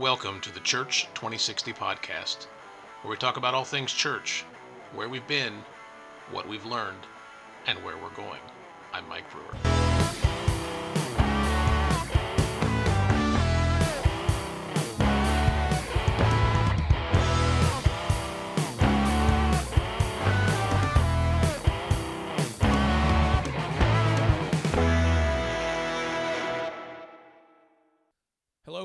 Welcome to the Church 2060 podcast, where we talk about all things church, where we've been, what we've learned, and where we're going. I'm Mike Brewer.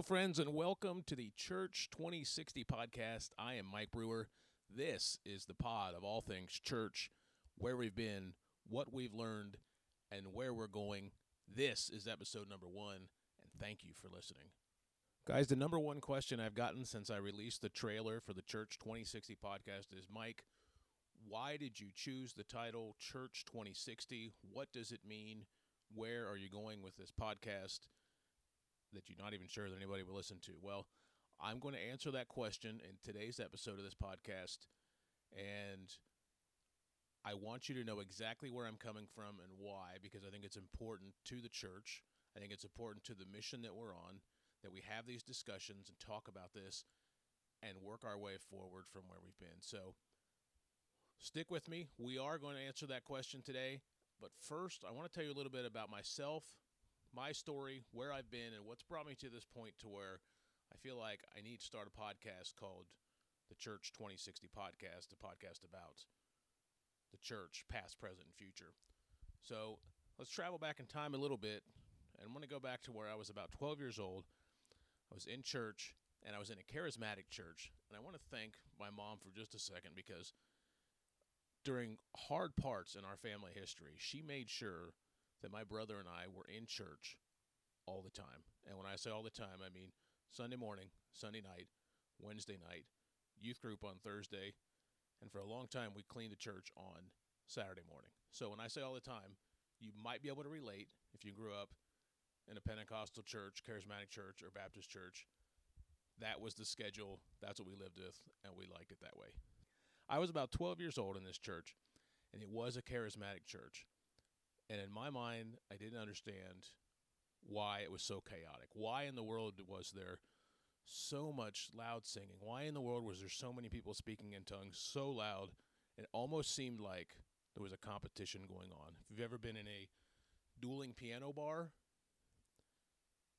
Friends, and welcome to the Church 2060 podcast. I am Mike Brewer. This is the pod of all things church, where we've been, what we've learned, and where we're going. This is episode number one, and thank you for listening. Guys, the number one question I've gotten since I released the trailer for the Church 2060 podcast is Mike, why did you choose the title Church 2060? What does it mean? Where are you going with this podcast? That you're not even sure that anybody will listen to? Well, I'm going to answer that question in today's episode of this podcast. And I want you to know exactly where I'm coming from and why, because I think it's important to the church. I think it's important to the mission that we're on that we have these discussions and talk about this and work our way forward from where we've been. So stick with me. We are going to answer that question today. But first, I want to tell you a little bit about myself my story, where I've been, and what's brought me to this point to where I feel like I need to start a podcast called the Church 2060 Podcast, a podcast about the church, past, present, and future. So let's travel back in time a little bit. And I'm going to go back to where I was about 12 years old. I was in church, and I was in a charismatic church. And I want to thank my mom for just a second because during hard parts in our family history, she made sure that my brother and I were in church all the time. And when I say all the time, I mean Sunday morning, Sunday night, Wednesday night, youth group on Thursday, and for a long time we cleaned the church on Saturday morning. So when I say all the time, you might be able to relate if you grew up in a Pentecostal church, charismatic church, or Baptist church. That was the schedule. That's what we lived with, and we liked it that way. I was about 12 years old in this church, and it was a charismatic church. And in my mind, I didn't understand why it was so chaotic. Why in the world was there so much loud singing? Why in the world was there so many people speaking in tongues so loud? It almost seemed like there was a competition going on. If you've ever been in a dueling piano bar,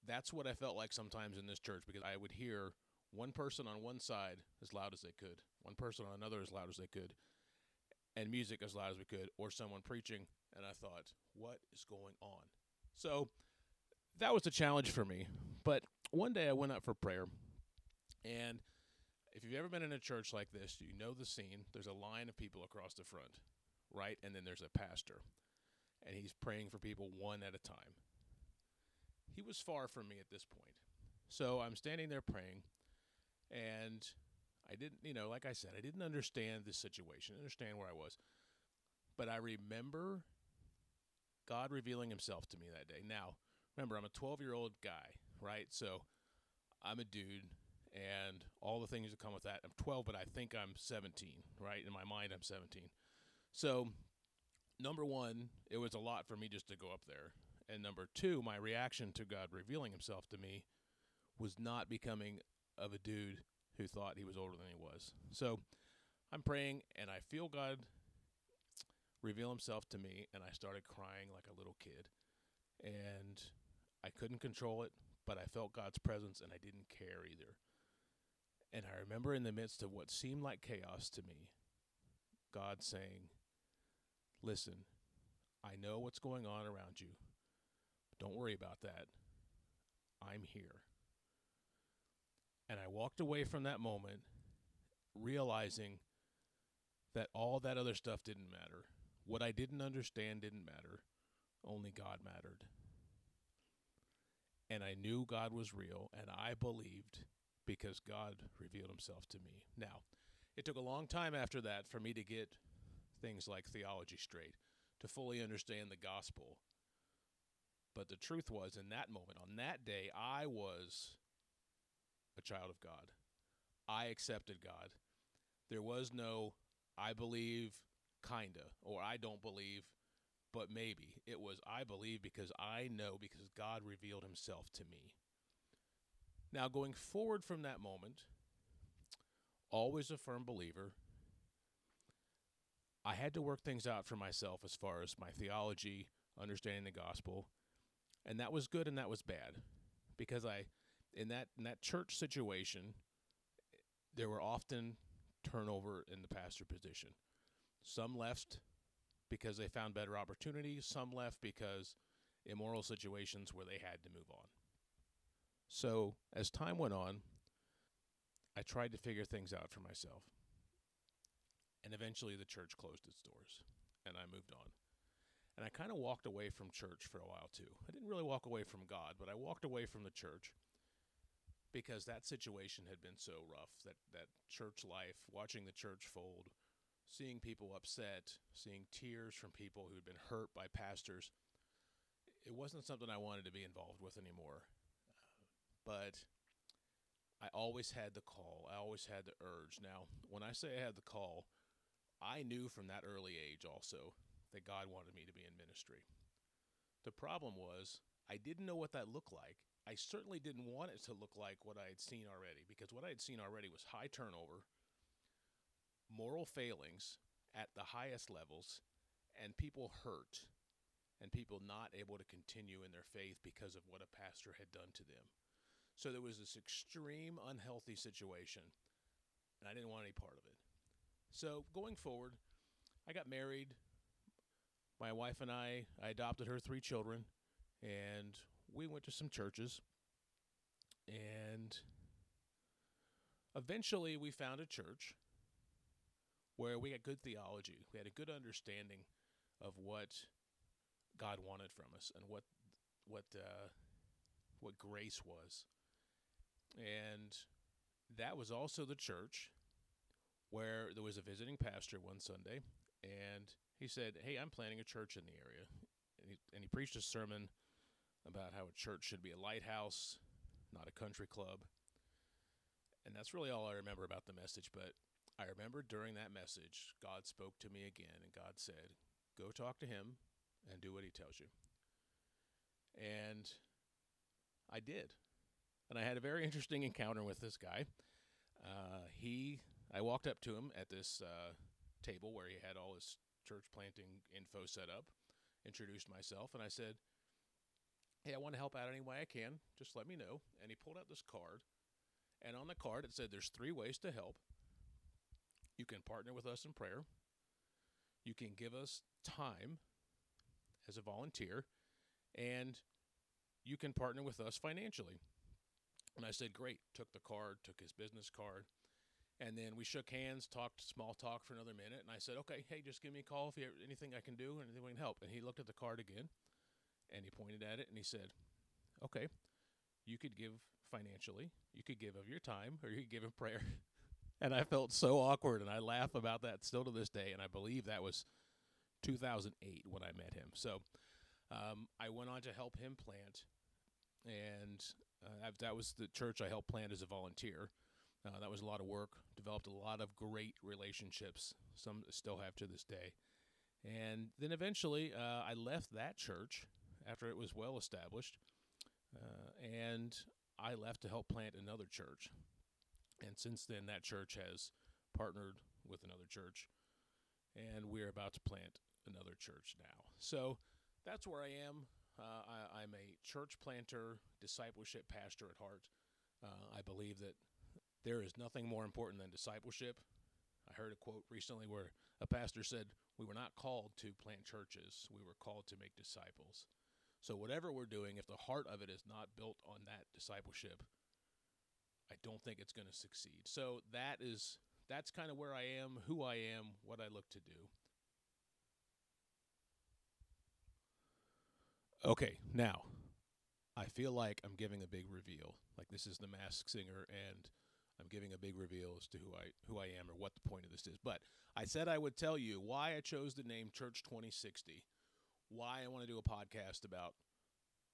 that's what I felt like sometimes in this church because I would hear one person on one side as loud as they could, one person on another as loud as they could, and music as loud as we could, or someone preaching and I thought, what is going on? So that was a challenge for me. But one day I went up for prayer, and if you've ever been in a church like this, you know the scene. There's a line of people across the front, right? And then there's a pastor, and he's praying for people one at a time. He was far from me at this point. So I'm standing there praying, and I didn't, you know, like I said, I didn't understand the situation, understand where I was. But I remember God revealing himself to me that day. Now, remember, I'm a 12 year old guy, right? So I'm a dude and all the things that come with that. I'm 12, but I think I'm 17, right? In my mind, I'm 17. So, number one, it was a lot for me just to go up there. And number two, my reaction to God revealing himself to me was not becoming of a dude who thought he was older than he was. So I'm praying and I feel God reveal himself to me, and I started crying like a little kid. And I couldn't control it, but I felt God's presence, and I didn't care either. And I remember in the midst of what seemed like chaos to me, God saying, Listen, I know what's going on around you. Don't worry about that. I'm here. And I walked away from that moment realizing that all that other stuff didn't matter. What I didn't understand didn't matter, only God mattered. And I knew God was real, and I believed because God revealed himself to me. Now, it took a long time after that for me to get things like theology straight, to fully understand the gospel. But the truth was, in that moment, on that day, I was a child of God. I accepted God. There was no, I believe kinda, or I don't believe, but maybe. It was I believe because I know because God revealed himself to me. Now, going forward from that moment, always a firm believer, I had to work things out for myself as far as my theology, understanding the gospel, and that was good and that was bad because I in that in that church situation there were often turnover in the pastor position. Some left because they found better opportunities, some left because immoral situations where they had to move on. So, as time went on, I tried to figure things out for myself. And eventually the church closed its doors and I moved on. And I kind of walked away from church for a while too. I didn't really walk away from God, but I walked away from the church because that situation had been so rough that that church life, watching the church fold, seeing people upset, seeing tears from people who'd been hurt by pastors, it wasn't something I wanted to be involved with anymore. But I always had the call. I always had the urge. Now, when I say I had the call, I knew from that early age also that God wanted me to be in ministry. The problem was, I didn't know what that looked like. I certainly didn't want it to look like what I had seen already, because what I had seen already was high turnover, moral failings at the highest levels, and people hurt, and people not able to continue in their faith because of what a pastor had done to them. So there was this extreme unhealthy situation, and I didn't want any part of it. So going forward, I got married. My wife and I, I adopted her three children, and we went to some churches. And eventually, we found a church where we had good theology. We had a good understanding of what God wanted from us and what what uh, what grace was. And that was also the church where there was a visiting pastor one Sunday, and he said, "Hey, I'm planning a church in the area," and he, and he preached a sermon about how a church should be a lighthouse, not a country club. And that's really all I remember about the message. But I remember during that message, God spoke to me again, and God said, "Go talk to him and do what he tells you." And I did, and I had a very interesting encounter with this guy. Uh, he I walked up to him at this uh, table where he had all his church planting info set up, introduced myself, and I said, Hey, I want to help out any way I can. Just let me know. And he pulled out this card. And on the card, it said there's three ways to help. You can partner with us in prayer. You can give us time as a volunteer. And you can partner with us financially. And I said, Great. Took the card, took his business card, and then we shook hands, talked small talk for another minute, and I said, "Okay, hey, just give me a call if you have anything I can do, anything we can help." And he looked at the card again, and he pointed at it, and he said, "Okay, you could give financially, you could give of your time, or you could give in prayer." and I felt so awkward, and I laugh about that still to this day. And I believe that was 2008 when I met him. So um, I went on to help him plant, and uh, that was the church I helped plant as a volunteer. Uh, that was a lot of work. Developed a lot of great relationships. Some still have to this day. And then eventually, uh, I left that church after it was well established, uh, and I left to help plant another church. And since then, that church has partnered with another church, and we're about to plant another church now. So that's where I am. Uh, I, am a church planter, discipleship pastor at heart. Uh, I believe that there is nothing more important than discipleship. I heard a quote recently where a pastor said, We were not called to plant churches, we were called to make disciples. So, whatever we're doing, if the heart of it is not built on that discipleship, I don't think it's going to succeed. So, that is that's kind of where I am, who I am, what I look to do. Okay, now I feel like I'm giving a big reveal. Like this is the mask singer and I'm giving a big reveal as to who I who I am or what the point of this is. But I said I would tell you why I chose the name Church 2060, why I want to do a podcast about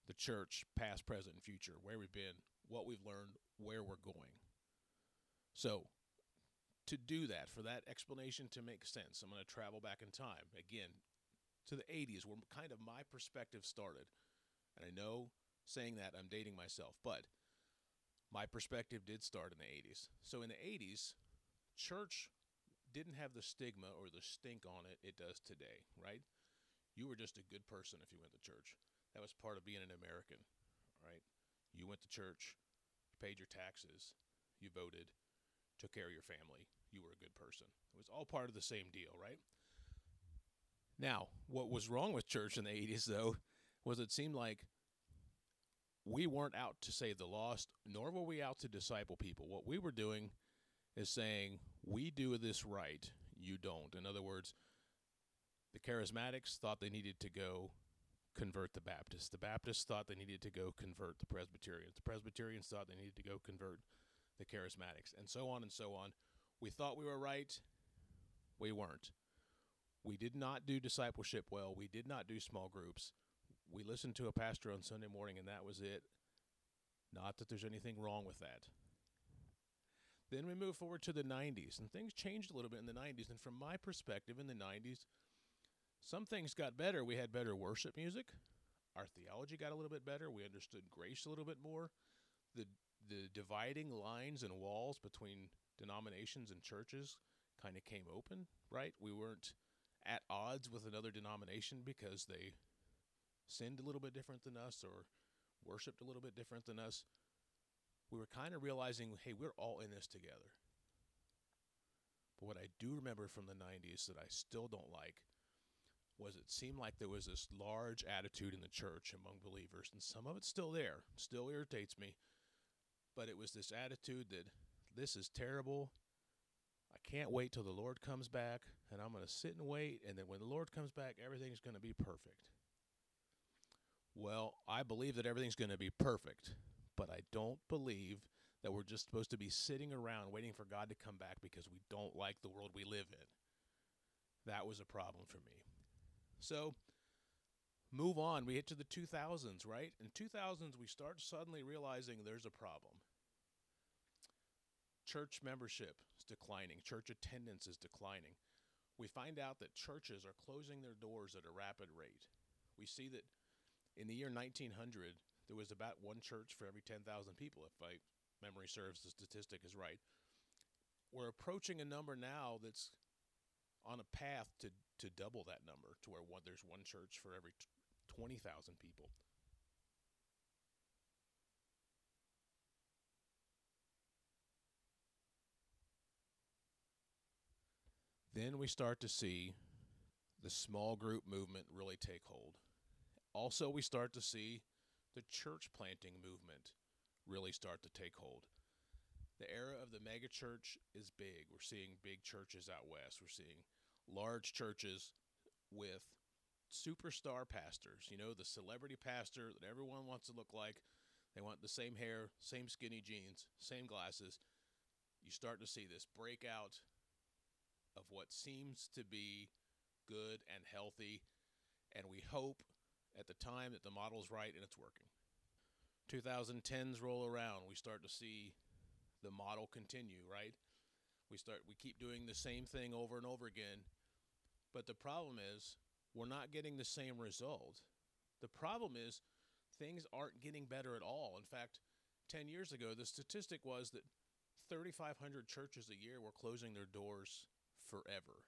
the church, past, present, and future, where we've been, what we've learned, where we're going. So, to do that, for that explanation to make sense, I'm going to travel back in time again to the 80s, where kind of my perspective started. And I know saying that I'm dating myself, but my perspective did start in the 80s. So in the 80s, church didn't have the stigma or the stink on it it does today, right? You were just a good person if you went to church. That was part of being an American, right? You went to church, you paid your taxes, you voted, took care of your family, you were a good person. It was all part of the same deal, right? Now, what was wrong with church in the 80s, though, was it seemed like we weren't out to save the lost, nor were we out to disciple people. What we were doing is saying, we do this right, you don't. In other words, the charismatics thought they needed to go convert the Baptists. The Baptists thought they needed to go convert the Presbyterians. The Presbyterians thought they needed to go convert the charismatics, and so on and so on. We thought we were right, we weren't. We did not do discipleship well, we did not do small groups we listened to a pastor on Sunday morning, and that was it. Not that there's anything wrong with that. Then we move forward to the 90s, and things changed a little bit in the 90s. And from my perspective, in the 90s, some things got better. We had better worship music. Our theology got a little bit better. We understood grace a little bit more. The the dividing lines and walls between denominations and churches kind of came open, right? We weren't at odds with another denomination because they sinned a little bit different than us or worshiped a little bit different than us, we were kind of realizing, hey, we're all in this together. But what I do remember from the 90s that I still don't like was it seemed like there was this large attitude in the church among believers, and some of it's still there, still irritates me. But it was this attitude that this is terrible. I can't wait till the Lord comes back, and I'm going to sit and wait, and then when the Lord comes back, everything's going to be perfect. Well, I believe that everything's going to be perfect, but I don't believe that we're just supposed to be sitting around waiting for God to come back because we don't like the world we live in. That was a problem for me. So, move on. We hit to the 2000s, right? In 2000s, we start suddenly realizing there's a problem. Church membership is declining, church attendance is declining. We find out that churches are closing their doors at a rapid rate. We see that in the year 1900, there was about one church for every 10,000 people, if my memory serves, the statistic is right. We're approaching a number now that's on a path to, to double that number to where one, there's one church for every 20,000 people. Then we start to see the small group movement really take hold. Also, we start to see the church planting movement really start to take hold. The era of the megachurch is big. We're seeing big churches out west. We're seeing large churches with superstar pastors. You know, the celebrity pastor that everyone wants to look like. They want the same hair, same skinny jeans, same glasses. You start to see this breakout of what seems to be good and healthy. And we hope at the time that the model's right and it's working. 2010s roll around, we start to see the model continue, right? We start we keep doing the same thing over and over again. But the problem is we're not getting the same result. The problem is things aren't getting better at all. In fact, 10 years ago, the statistic was that 3,500 churches a year were closing their doors forever.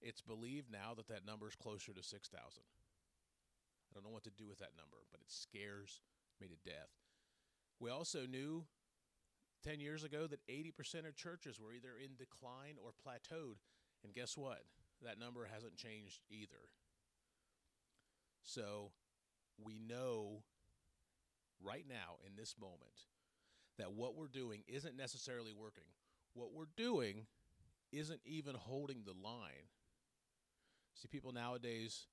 It's believed now that that number is closer to 6,000. I don't know what to do with that number, but it scares me to death. We also knew 10 years ago that 80% of churches were either in decline or plateaued. And guess what? That number hasn't changed either. So we know right now in this moment that what we're doing isn't necessarily working. What we're doing isn't even holding the line. See, people nowadays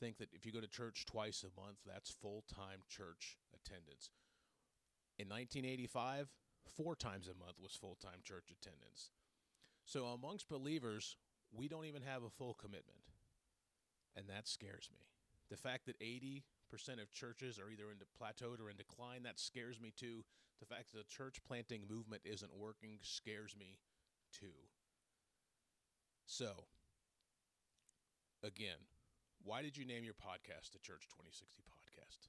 think that if you go to church twice a month, that's full time church attendance. In 1985, four times a month was full time church attendance. So amongst believers, we don't even have a full commitment. And that scares me. The fact that 80% of churches are either in plateaued or in decline, that scares me too. The fact that the church planting movement isn't working scares me too. So, again, why did you name your podcast the Church 2060 Podcast?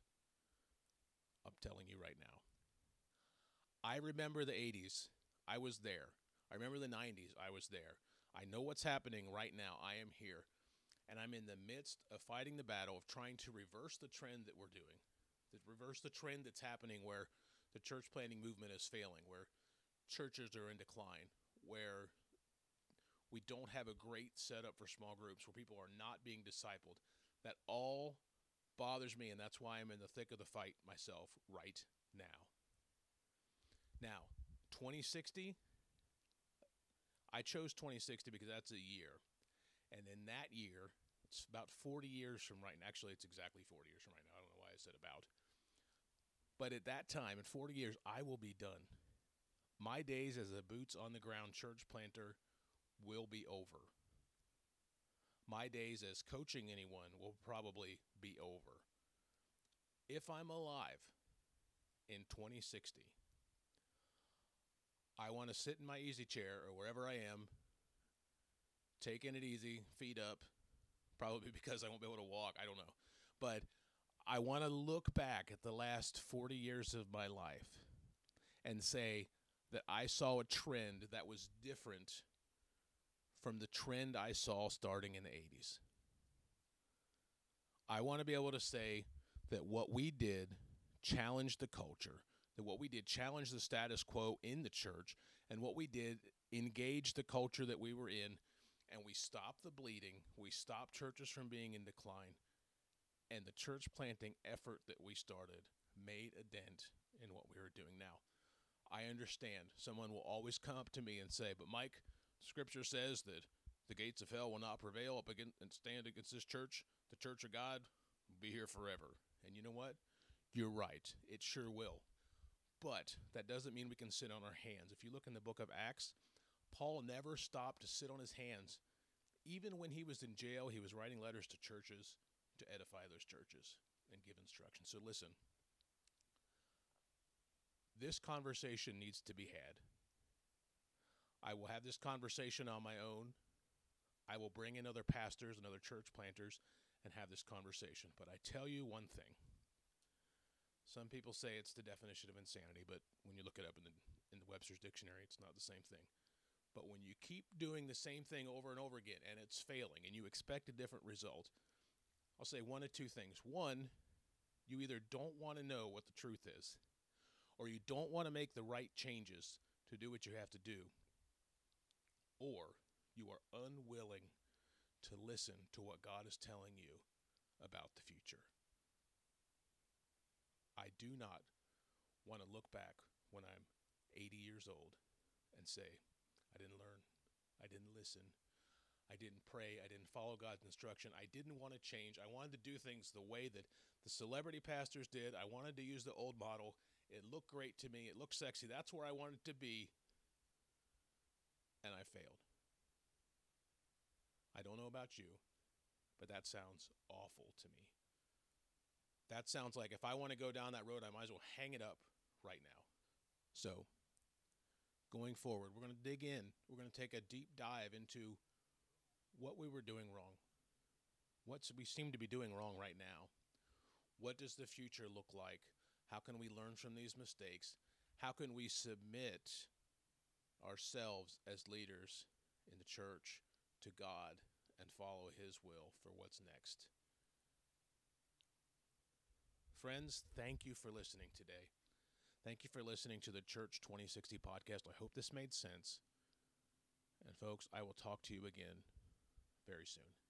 I'm telling you right now. I remember the 80s. I was there. I remember the 90s. I was there. I know what's happening right now. I am here. And I'm in the midst of fighting the battle of trying to reverse the trend that we're doing, to reverse the trend that's happening where the church planting movement is failing, where churches are in decline, where we don't have a great setup for small groups, where people are not being discipled. That all bothers me, and that's why I'm in the thick of the fight myself right now. Now, 2060, I chose 2060 because that's a year. And in that year, it's about 40 years from right now. Actually, it's exactly 40 years from right now. I don't know why I said about. But at that time, in 40 years, I will be done. My days as a boots on the ground church planter will be over. My days as coaching anyone will probably be over. If I'm alive in 2060, I want to sit in my easy chair or wherever I am, taking it easy, feet up, probably because I won't be able to walk. I don't know. But I want to look back at the last 40 years of my life and say that I saw a trend that was different from the trend I saw starting in the 80s. I want to be able to say that what we did challenged the culture, that what we did challenged the status quo in the church, and what we did engaged the culture that we were in, and we stopped the bleeding, we stopped churches from being in decline, and the church planting effort that we started made a dent in what we were doing now. I understand someone will always come up to me and say, But Mike, Scripture says that the gates of hell will not prevail up against and stand against this church. The church of God will be here forever. And you know what? You're right. It sure will. But that doesn't mean we can sit on our hands. If you look in the book of Acts, Paul never stopped to sit on his hands. Even when he was in jail, he was writing letters to churches to edify those churches and give instruction. So listen, this conversation needs to be had. I will have this conversation on my own. I will bring in other pastors and other church planters and have this conversation. But I tell you one thing. Some people say it's the definition of insanity, but when you look it up in the in the Webster's dictionary, it's not the same thing. But when you keep doing the same thing over and over again and it's failing and you expect a different result, I'll say one of two things. One, you either don't want to know what the truth is, or you don't want to make the right changes to do what you have to do, or you are unwilling to listen to what God is telling you about the future. I do not want to look back when I'm 80 years old and say, I didn't learn, I didn't listen, I didn't pray, I didn't follow God's instruction, I didn't want to change. I wanted to do things the way that the celebrity pastors did. I wanted to use the old model. It looked great to me, it looked sexy. That's where I wanted to be and I failed. I don't know about you, but that sounds awful to me. That sounds like if I want to go down that road, I might as well hang it up right now. So, going forward, we're going to dig in. We're going to take a deep dive into what we were doing wrong, what we seem to be doing wrong right now. What does the future look like? How can we learn from these mistakes? How can we submit ourselves as leaders in the church to God and follow His will for what's next. Friends, thank you for listening today. Thank you for listening to the Church 2060 podcast. I hope this made sense. And, folks, I will talk to you again very soon.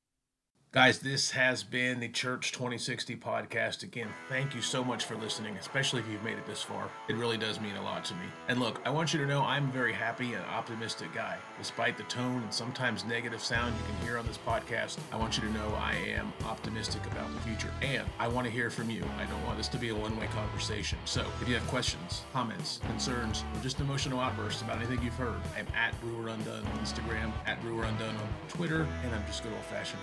Guys, this has been the Church 2060 podcast. Again, thank you so much for listening, especially if you've made it this far. It really does mean a lot to me. And look, I want you to know I'm a very happy and optimistic guy. Despite the tone and sometimes negative sound you can hear on this podcast, I want you to know I am optimistic about the future. And I want to hear from you. I don't want this to be a one way conversation. So if you have questions, comments, concerns, or just emotional outbursts about anything you've heard, I'm at Brewer Undone on Instagram, at Brewer Undone on Twitter, and I'm just good old fashioned.